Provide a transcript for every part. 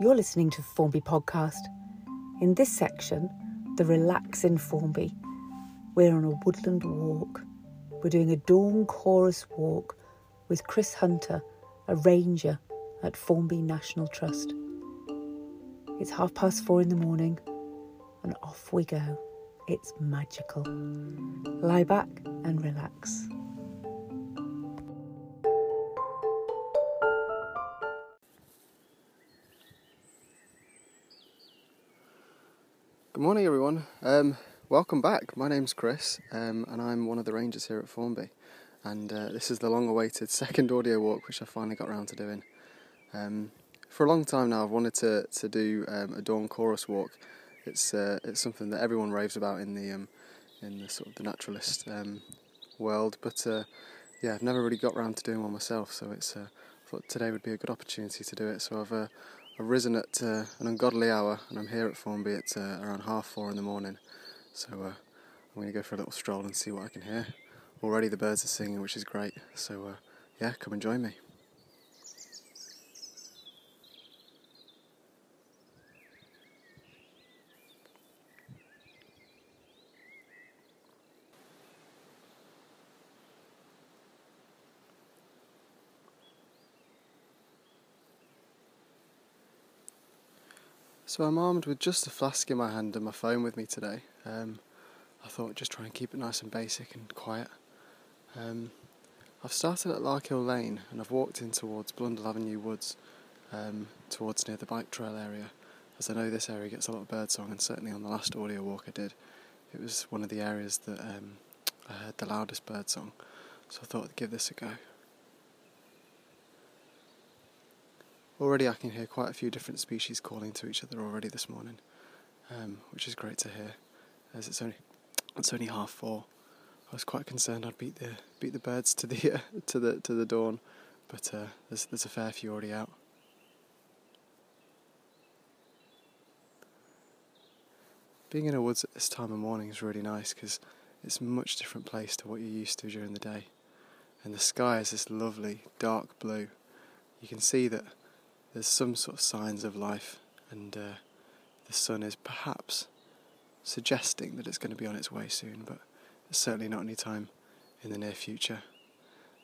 You're listening to Formby podcast. In this section, the Relax in Formby, we're on a woodland walk. We're doing a dawn chorus walk with Chris Hunter, a ranger at Formby National Trust. It's half past four in the morning, and off we go. It's magical. Lie back and relax. Um, welcome back. My name's Chris, um, and I'm one of the rangers here at Formby. And uh, this is the long-awaited second audio walk, which I finally got around to doing. Um, for a long time now, I've wanted to to do um, a dawn chorus walk. It's uh, it's something that everyone raves about in the um, in the sort of the naturalist um, world, but uh, yeah, I've never really got around to doing one myself. So it's uh, I thought today would be a good opportunity to do it. So I've uh, I've risen at uh, an ungodly hour and I'm here at Formby at uh, around half four in the morning. So uh, I'm going to go for a little stroll and see what I can hear. Already the birds are singing, which is great. So uh, yeah, come and join me. So I'm armed with just a flask in my hand and my phone with me today. Um, I thought just try and keep it nice and basic and quiet. Um, I've started at Larkhill Lane and I've walked in towards Blundell Avenue Woods, um, towards near the bike trail area, as I know this area gets a lot of birdsong and certainly on the last audio walk I did, it was one of the areas that um, I heard the loudest birdsong, so I thought I'd give this a go. Already I can hear quite a few different species calling to each other already this morning, um, which is great to hear, as it's only it's only half four. I was quite concerned I'd beat the beat the birds to the uh, to the to the dawn, but uh, there's there's a fair few already out. Being in a woods at this time of morning is really nice because it's a much different place to what you're used to during the day, and the sky is this lovely dark blue. You can see that there's some sort of signs of life, and uh, the sun is perhaps suggesting that it's going to be on its way soon, but certainly not any time in the near future.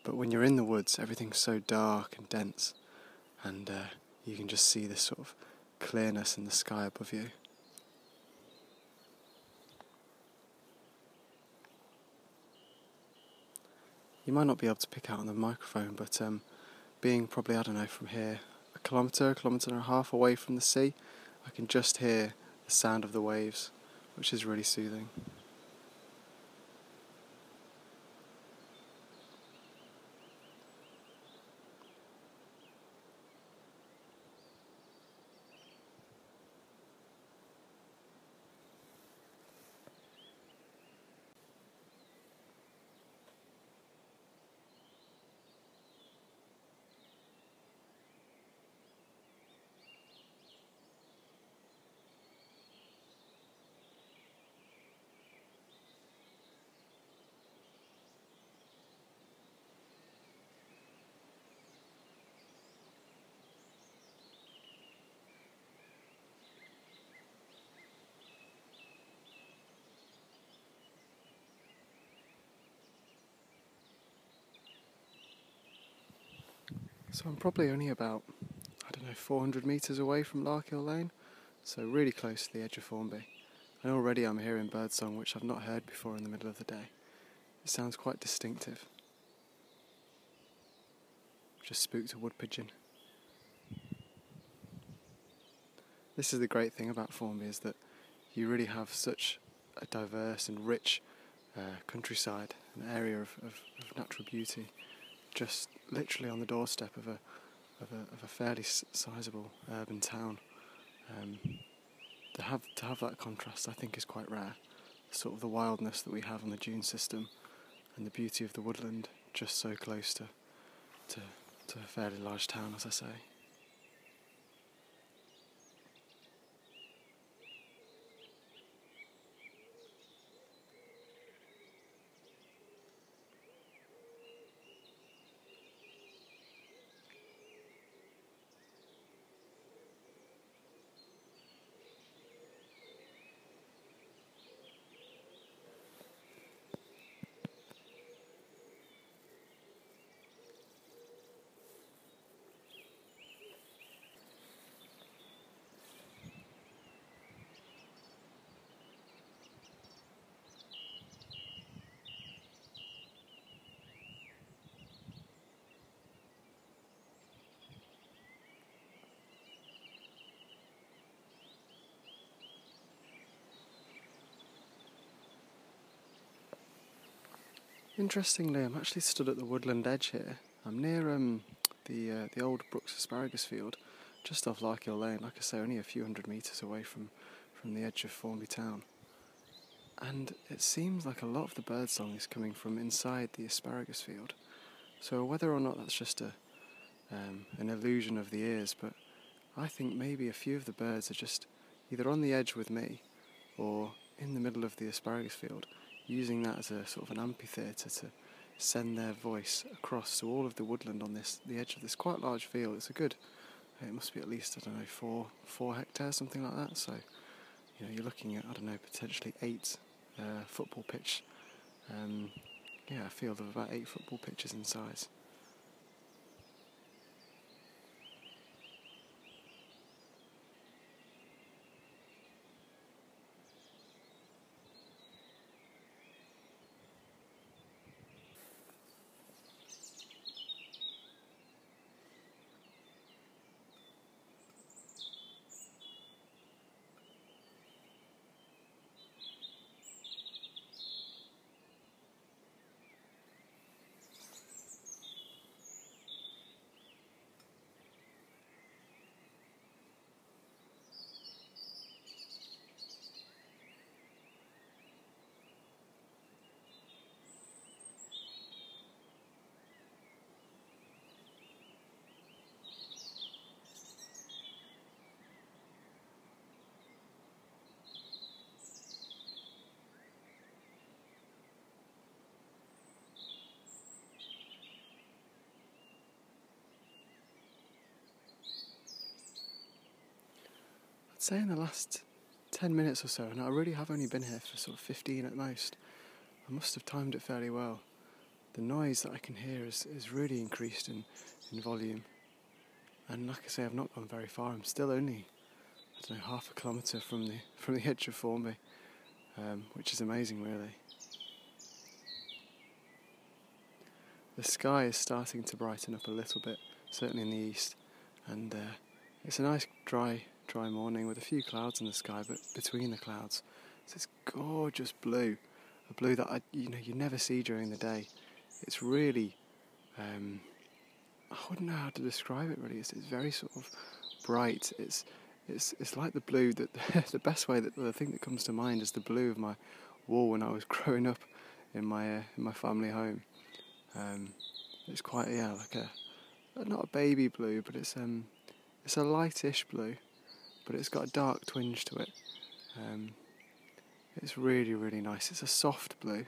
But when you're in the woods, everything's so dark and dense, and uh, you can just see this sort of clearness in the sky above you. You might not be able to pick out on the microphone, but um, being probably, I don't know, from here kilometre, a kilometre and a half away from the sea, I can just hear the sound of the waves, which is really soothing. So I'm probably only about, I don't know, 400 metres away from Larkhill Lane, so really close to the edge of Formby. And already I'm hearing birdsong which I've not heard before in the middle of the day. It sounds quite distinctive. Just spooked a wood pigeon. This is the great thing about Formby is that you really have such a diverse and rich uh, countryside, an area of, of, of natural beauty just literally on the doorstep of a of a, of a fairly sizable urban town. Um, to have to have that contrast, I think, is quite rare. Sort of the wildness that we have on the dune system, and the beauty of the woodland, just so close to to, to a fairly large town, as I say. Interestingly, I'm actually stood at the woodland edge here. I'm near um, the uh, the old Brooks asparagus field, just off Larkhill Lane. Like I say, only a few hundred metres away from, from the edge of Formby town. And it seems like a lot of the birdsong is coming from inside the asparagus field. So whether or not that's just a um, an illusion of the ears, but I think maybe a few of the birds are just either on the edge with me or in the middle of the asparagus field, using that as a sort of an amphitheatre to send their voice across to all of the woodland on this the edge of this quite large field. It's a good it must be at least I don't know four four hectares something like that. So you know you're looking at I don't know potentially eight uh, football pitch. Um, yeah, a field of about eight football pitches in size. Say in the last 10 minutes or so, and I really have only been here for sort of 15 at most. I must have timed it fairly well. The noise that I can hear is, is really increased in, in volume. And like I say, I've not gone very far. I'm still only, I don't know, half a kilometre from the, from the edge of Formby, um, which is amazing, really. The sky is starting to brighten up a little bit, certainly in the east, and uh, it's a nice dry dry morning with a few clouds in the sky, but between the clouds, it's this gorgeous blue, a blue that I, you know you never see during the day. It's really, um, I wouldn't know how to describe it. Really, it's, it's very sort of bright. It's it's it's like the blue that the best way that the thing that comes to mind is the blue of my wall when I was growing up in my uh, in my family home. Um, it's quite yeah like a not a baby blue, but it's um it's a lightish blue but it's got a dark twinge to it. Um, it's really, really nice. It's a soft blue,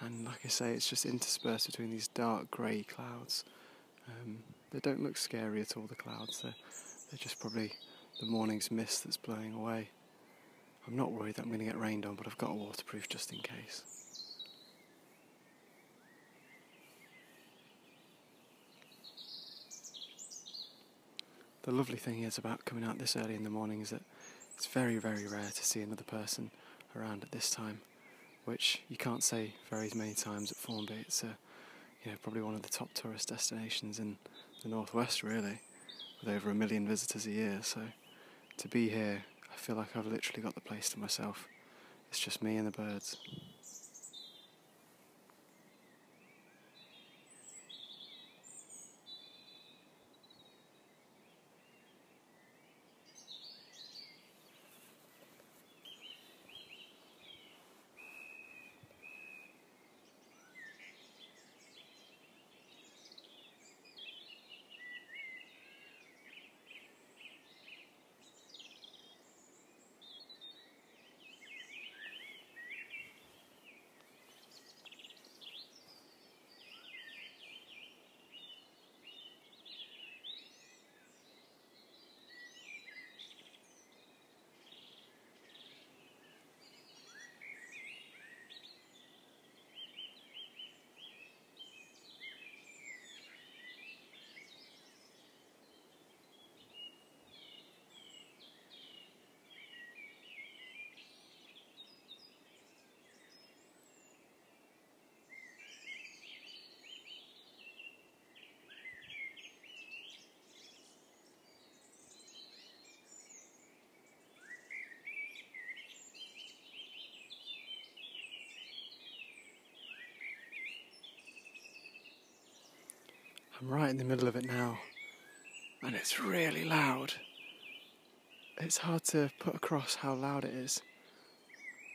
and like I say, it's just interspersed between these dark grey clouds. Um, they don't look scary at all, the clouds. They're, they're just probably the morning's mist that's blowing away. I'm not worried that I'm going to get rained on, but I've got a waterproof just in case. The lovely thing is about coming out this early in the morning is that it's very, very rare to see another person around at this time, which you can't say very many times at Formby. It's a, you know, probably one of the top tourist destinations in the northwest, really, with over a million visitors a year. So to be here, I feel like I've literally got the place to myself. It's just me and the birds. I'm right in the middle of it now, and it's really loud. It's hard to put across how loud it is,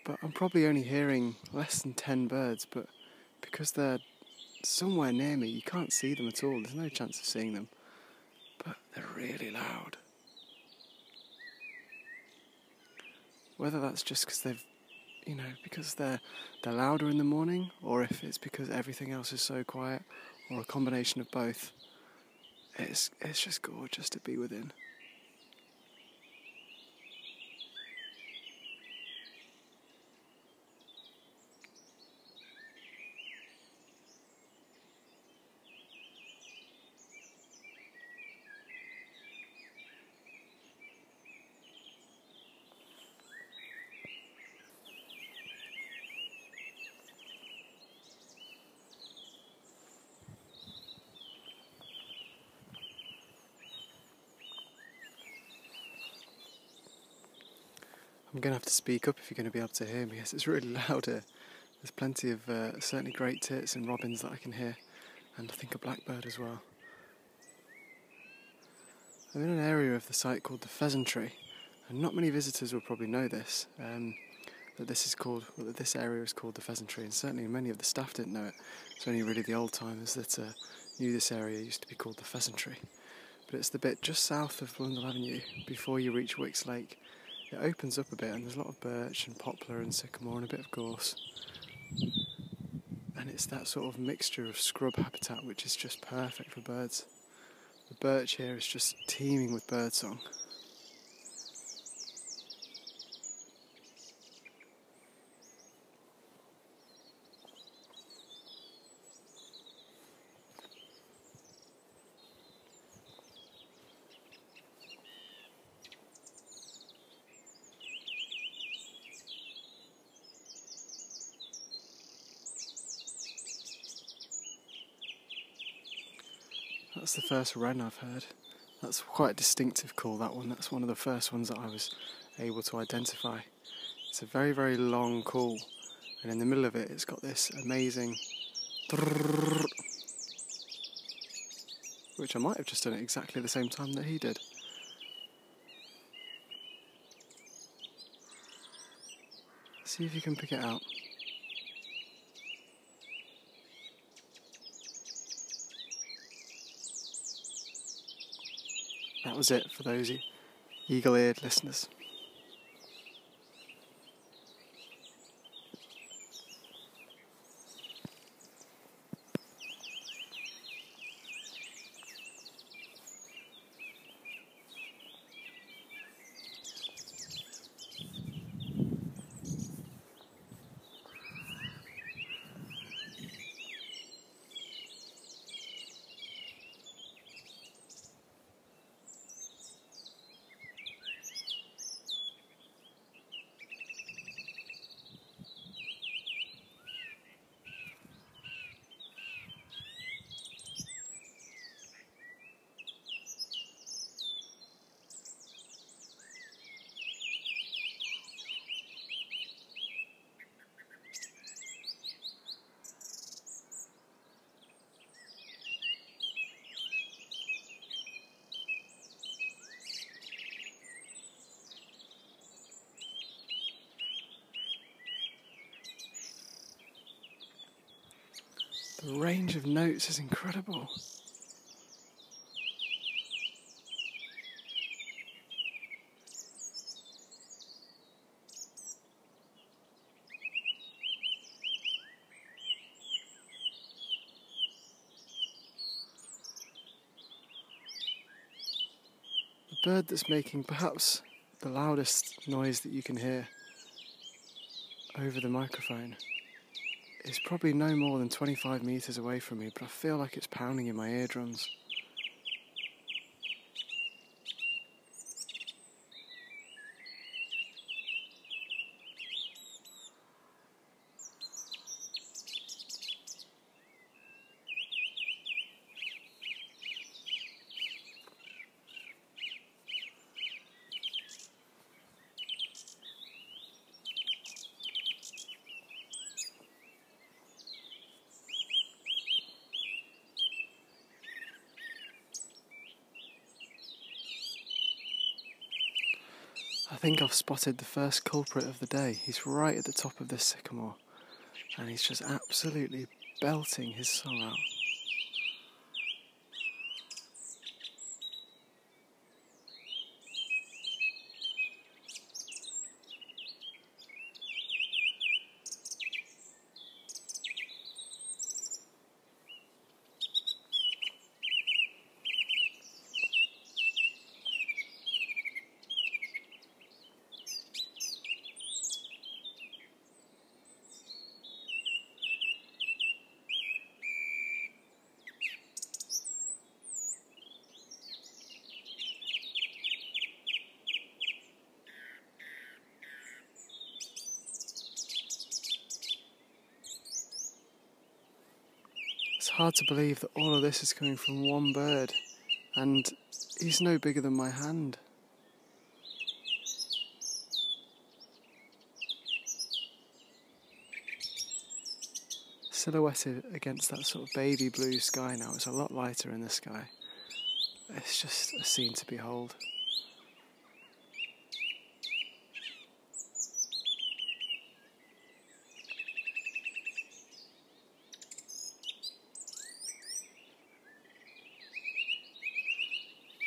but I'm probably only hearing less than 10 birds, but because they're somewhere near me, you can't see them at all, there's no chance of seeing them, but they're really loud. Whether that's just because they've, you know, because they're they're louder in the morning, or if it's because everything else is so quiet, or a combination of both. It's it's just gorgeous to be within. Going to have to speak up if you're going to be able to hear me. Yes, it's really loud here. There's plenty of uh, certainly great tits and robins that I can hear, and I think a blackbird as well. I'm in an area of the site called the Pheasantry, and not many visitors will probably know this. Um, that this is called, well, that this area is called the Pheasantry, and certainly many of the staff didn't know it. It's only really the old timers that uh, knew this area used to be called the Pheasantry. But it's the bit just south of Blundell Avenue before you reach Wicks Lake it opens up a bit and there's a lot of birch and poplar and sycamore and a bit of gorse. And it's that sort of mixture of scrub habitat which is just perfect for birds. The birch here is just teeming with birdsong. The first wren I've heard. That's quite a distinctive call, that one. That's one of the first ones that I was able to identify. It's a very, very long call, and in the middle of it, it's got this amazing. Which I might have just done at exactly the same time that he did. See if you can pick it out. That was it for those eagle eared listeners. The range of notes is incredible. The bird that's making perhaps the loudest noise that you can hear over the microphone it's probably no more than 25 metres away from me, but I feel like it's pounding in my eardrums. I've spotted the first culprit of the day. He's right at the top of this sycamore, and he's just absolutely belting his song out. Hard to believe that all of this is coming from one bird, and he's no bigger than my hand. Silhouetted against that sort of baby blue sky now, it's a lot lighter in the sky. It's just a scene to behold.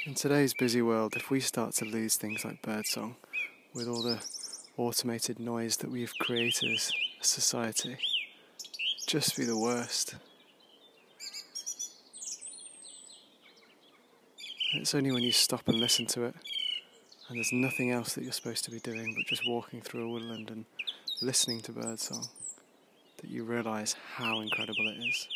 In today's busy world, if we start to lose things like birdsong with all the automated noise that we've created as a society, just be the worst. It's only when you stop and listen to it, and there's nothing else that you're supposed to be doing but just walking through a woodland and listening to birdsong, that you realise how incredible it is.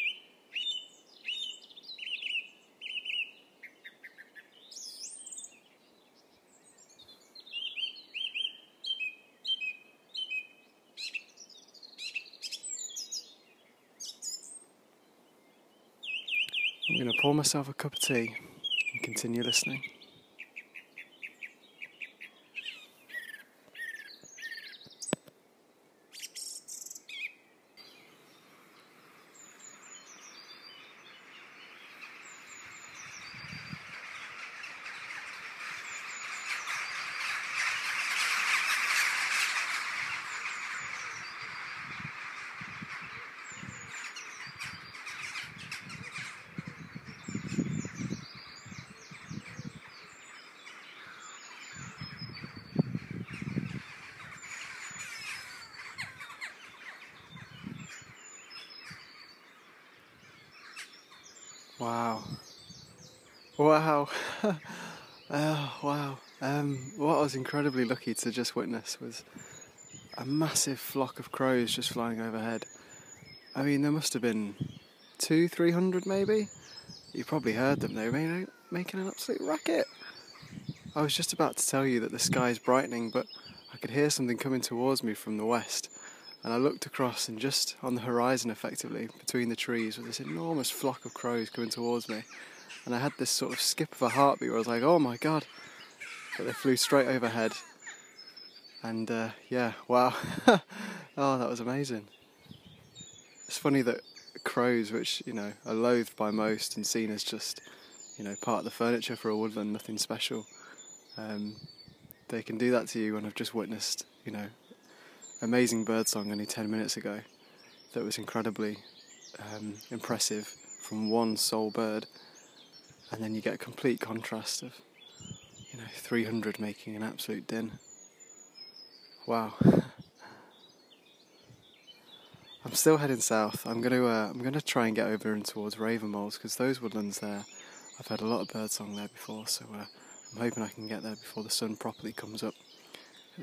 Myself a cup of tea and continue listening. Wow. Wow. oh, wow. Um, what I was incredibly lucky to just witness was a massive flock of crows just flying overhead. I mean, there must have been two, three hundred maybe. You probably heard them. They were making an absolute racket. I was just about to tell you that the sky is brightening, but I could hear something coming towards me from the west. And I looked across, and just on the horizon, effectively, between the trees, was this enormous flock of crows coming towards me. And I had this sort of skip of a heartbeat where I was like, oh my god. But they flew straight overhead. And uh, yeah, wow. oh, that was amazing. It's funny that crows, which, you know, are loathed by most and seen as just, you know, part of the furniture for a woodland, nothing special, um, they can do that to you and I've just witnessed, you know, amazing birdsong only 10 minutes ago that was incredibly um, impressive from one sole bird, and then you get a complete contrast of, you know, 300 making an absolute din. Wow. I'm still heading south. I'm gonna uh, I'm gonna try and get over and towards Ravenmeols because those woodlands there, I've heard a lot of birdsong there before. So uh, I'm hoping I can get there before the sun properly comes up.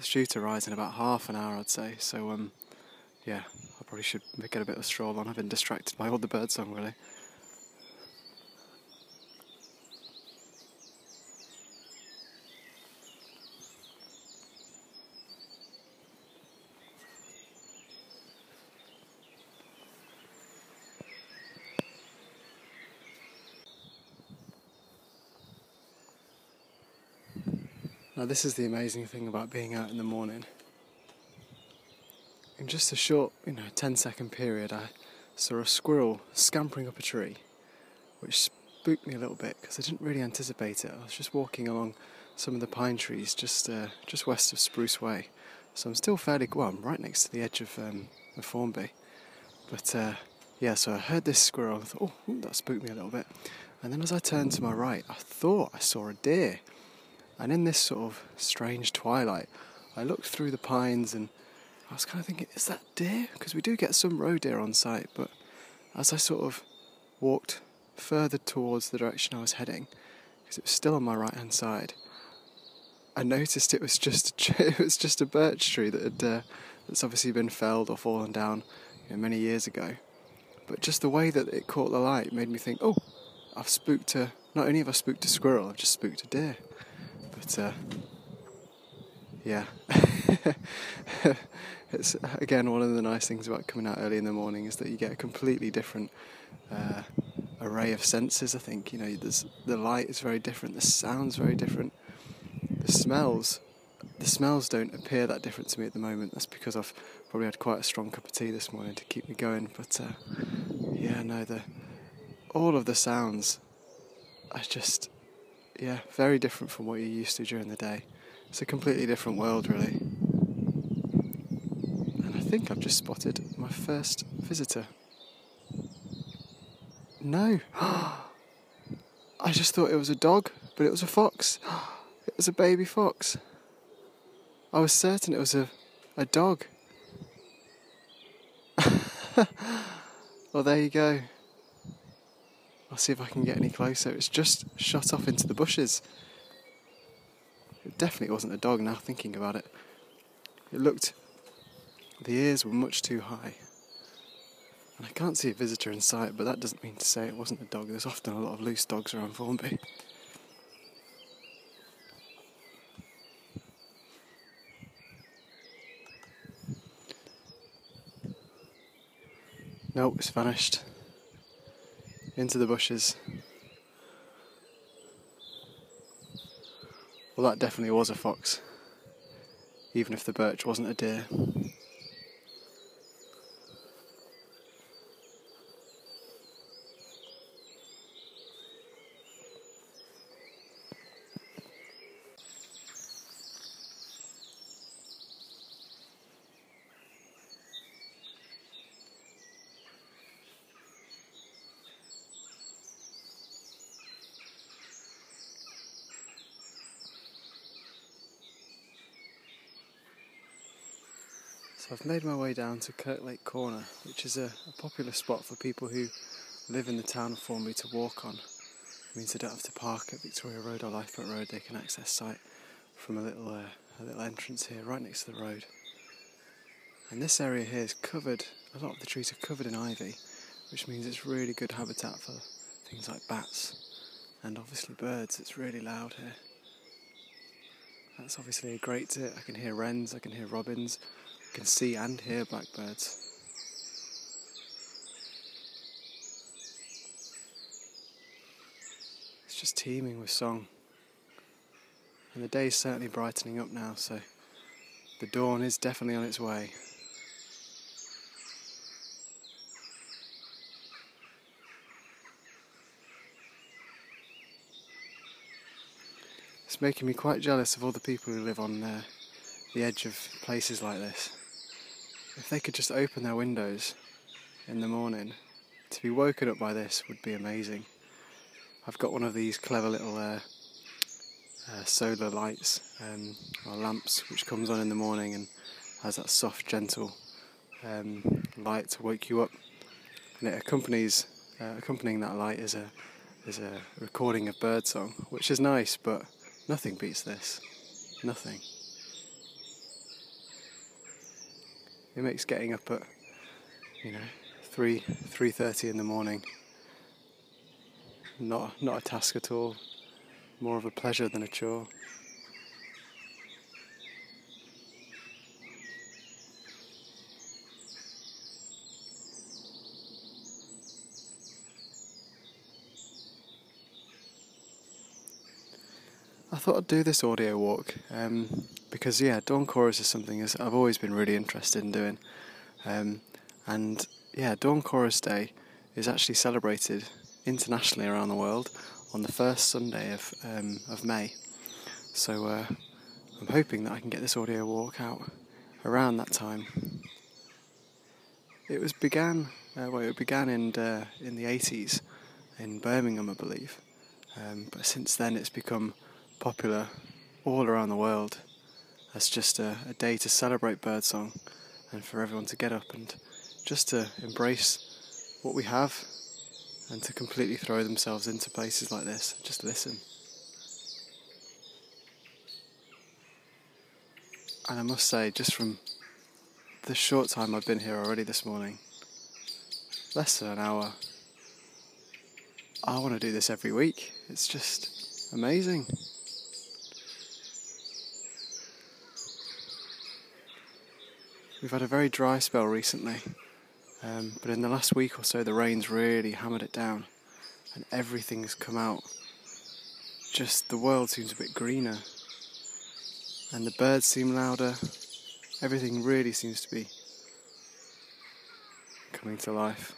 Due to rise in about half an hour, I'd say. So, um, yeah, I probably should get a bit of a stroll on. I've been distracted by all the birdsong, really. This is the amazing thing about being out in the morning. In just a short, you know, 10 second period, I saw a squirrel scampering up a tree, which spooked me a little bit because I didn't really anticipate it. I was just walking along some of the pine trees just uh, just west of Spruce Way. So I'm still fairly well. I'm right next to the edge of, um, of Formby. But uh, yeah, so I heard this squirrel. I thought, oh, that spooked me a little bit. And then as I turned to my right, I thought I saw a deer. And in this sort of strange twilight, I looked through the pines and I was kind of thinking, is that deer? Because we do get some roe deer on site, but as I sort of walked further towards the direction I was heading, because it was still on my right hand side, I noticed it was just a, it was just a birch tree that had uh, that's obviously been felled or fallen down you know, many years ago. But just the way that it caught the light made me think, oh, I've spooked a. Not only have I spooked a squirrel, I've just spooked a deer. But uh, yeah, it's again one of the nice things about coming out early in the morning is that you get a completely different uh, array of senses. I think you know, there's the light is very different, the sounds very different, the smells. The smells don't appear that different to me at the moment. That's because I've probably had quite a strong cup of tea this morning to keep me going. But uh, yeah, no, the all of the sounds are just yeah very different from what you're used to during the day. It's a completely different world, really. And I think I've just spotted my first visitor. No. I just thought it was a dog, but it was a fox. It was a baby fox. I was certain it was a, a dog. well, there you go. See if I can get any closer. It's just shot off into the bushes. It definitely wasn't a dog now thinking about it. It looked. The ears were much too high. And I can't see a visitor in sight, but that doesn't mean to say it wasn't a dog. There's often a lot of loose dogs around Formby. Nope, it's vanished. Into the bushes. Well, that definitely was a fox, even if the birch wasn't a deer. So I've made my way down to Kirklake Corner, which is a, a, popular spot for people who live in the town of Formby to walk on. It means they don't have to park at Victoria Road or Lifeboat Road. They can access site from a little uh, a little entrance here, right next to the road. And this area here is covered. A lot of the trees are covered in ivy, which means it's really good habitat for things like bats and obviously birds. It's really loud here. That's obviously a great. I can hear wrens. I can hear robins can see and hear blackbirds. It's just teeming with song. And the day's certainly brightening up now, so the dawn is definitely on its way. It's making me quite jealous of all the people who live on uh, the edge of places like this if they could just open their windows in the morning, to be woken up by this would be amazing. I've got one of these clever little uh, uh, solar lights um, or lamps which comes on in the morning and has that soft, gentle um, light to wake you up. And it accompanies uh, accompanying that light is a is a recording of birdsong, which is nice, but nothing beats this. Nothing. It makes getting up at you know three three thirty in the morning not not a task at all. More of a pleasure than a chore. I thought I'd do this audio walk um, because yeah, dawn chorus is something I've always been really interested in doing, um, and yeah, dawn chorus day is actually celebrated internationally around the world on the first Sunday of um, of May. So uh, I'm hoping that I can get this audio walk out around that time. It was began uh, well, it began in uh, in the 80s in Birmingham, I believe, um, but since then it's become popular all around the world as just a, a day to celebrate birdsong and for everyone to get up and just to embrace what we have and to completely throw themselves into places like this. Just listen. And I must say, just from the short time I've been here already this morning, less than an hour, I want to do this every week. It's just amazing. We've had a very dry spell recently, um, but in the last week or so, the rain's really hammered it down, and everything's come out. Just the world seems a bit greener, and the birds seem louder. Everything really seems to be coming to life.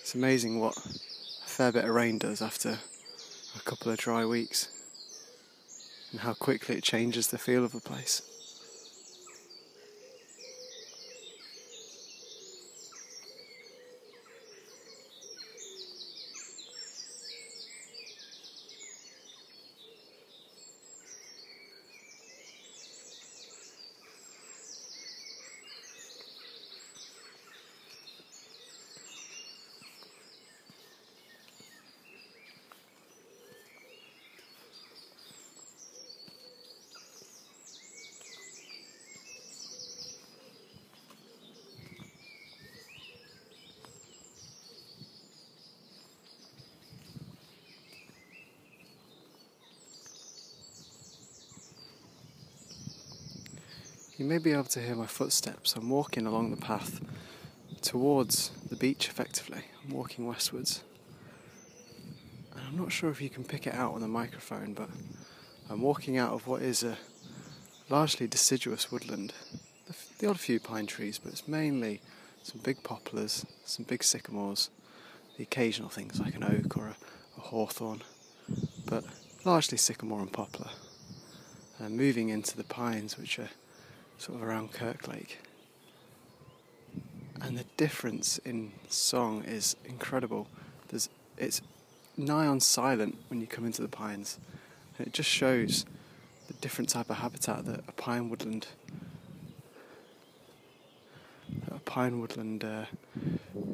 It's amazing what a fair bit of rain does after a couple of dry weeks, and how quickly it changes the feel of a place. You may be able to hear my footsteps. I'm walking along the path towards the beach effectively. I'm walking westwards. And I'm not sure if you can pick it out on the microphone, but I'm walking out of what is a largely deciduous woodland. The, the odd few pine trees, but it's mainly some big poplars, some big sycamores, the occasional things like an oak or a, a hawthorn, but largely sycamore and poplar. And moving into the pines, which are sort of around Kirklake. And the difference in song is incredible. There's, it's nigh on silent when you come into the pines, and it just shows the different type of habitat that a pine woodland, a pine woodland uh,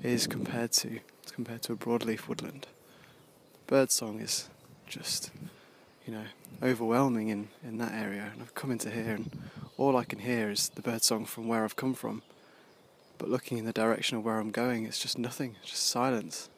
is compared to compared to a broadleaf woodland. Birdsong is just, you know, overwhelming in, in that area, and I've come into here and all I can hear is the birdsong from where I've come from. But looking in the direction of where I'm going, it's just nothing, just silence.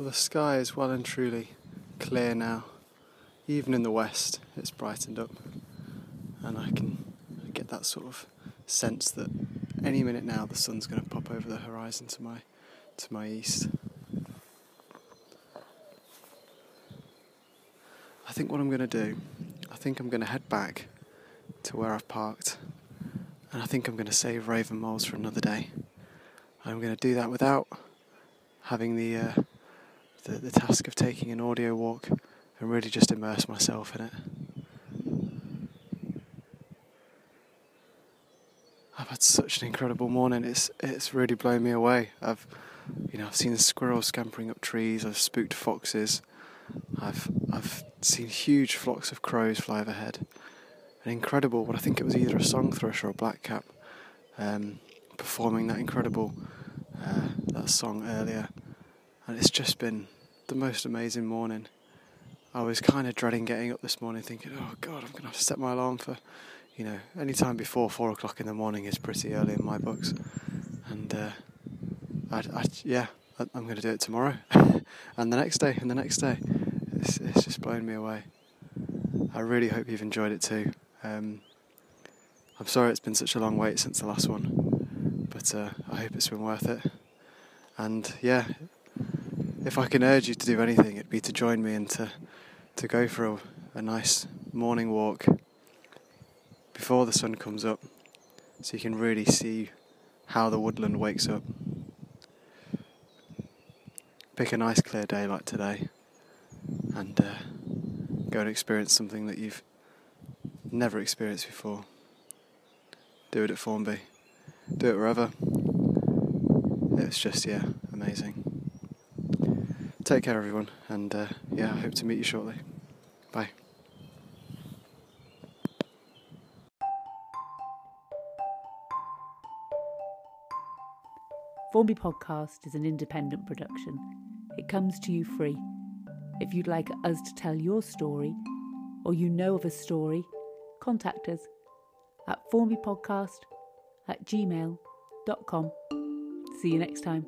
Well, the sky is well and truly clear now. Even in the west, it's brightened up, and I can get that sort of sense that any minute now the sun's going to pop over the horizon to my to my east. I think what I'm going to do, I think I'm going to head back to where I've parked, and I think I'm going to save Raven Meols for another day. I'm going to do that without having the uh, the, the task of taking an audio walk and really just immerse myself in it. I've had such an incredible morning. It's it's really blown me away. I've you know I've seen squirrels scampering up trees. I've spooked foxes. I've I've seen huge flocks of crows fly overhead. An incredible. What I think it was either a song thrush or a blackcap um, performing that incredible uh, that song earlier and it's just been the most amazing morning. I was kind of dreading getting up this morning, thinking, "Oh God, I'm going to have to set my alarm for, you know, any time before four o'clock in the morning is pretty early in my books. And uh, I, I, yeah, I, I'm going to do it tomorrow, and the next day, and the next day. It's, it's just blown me away. I really hope you've enjoyed it too. Um, I'm sorry it's been such a long wait since the last one, but uh, I hope it's been worth it. And yeah, if I can urge you to do anything, it'd be to join me and to to go for a, a nice morning walk before the sun comes up, so you can really see how the woodland wakes up. Pick a nice clear day like today, and uh, go and experience something that you've never experienced before. Do it at Formby. Do it wherever. It's just, yeah, amazing. Take care, everyone, and uh, yeah, I hope to meet you shortly. Bye. Formby Podcast is an independent production. It comes to you free. If you'd like us to tell your story, or you know of a story, contact us at formbypodcast at gmail.com. See you next time.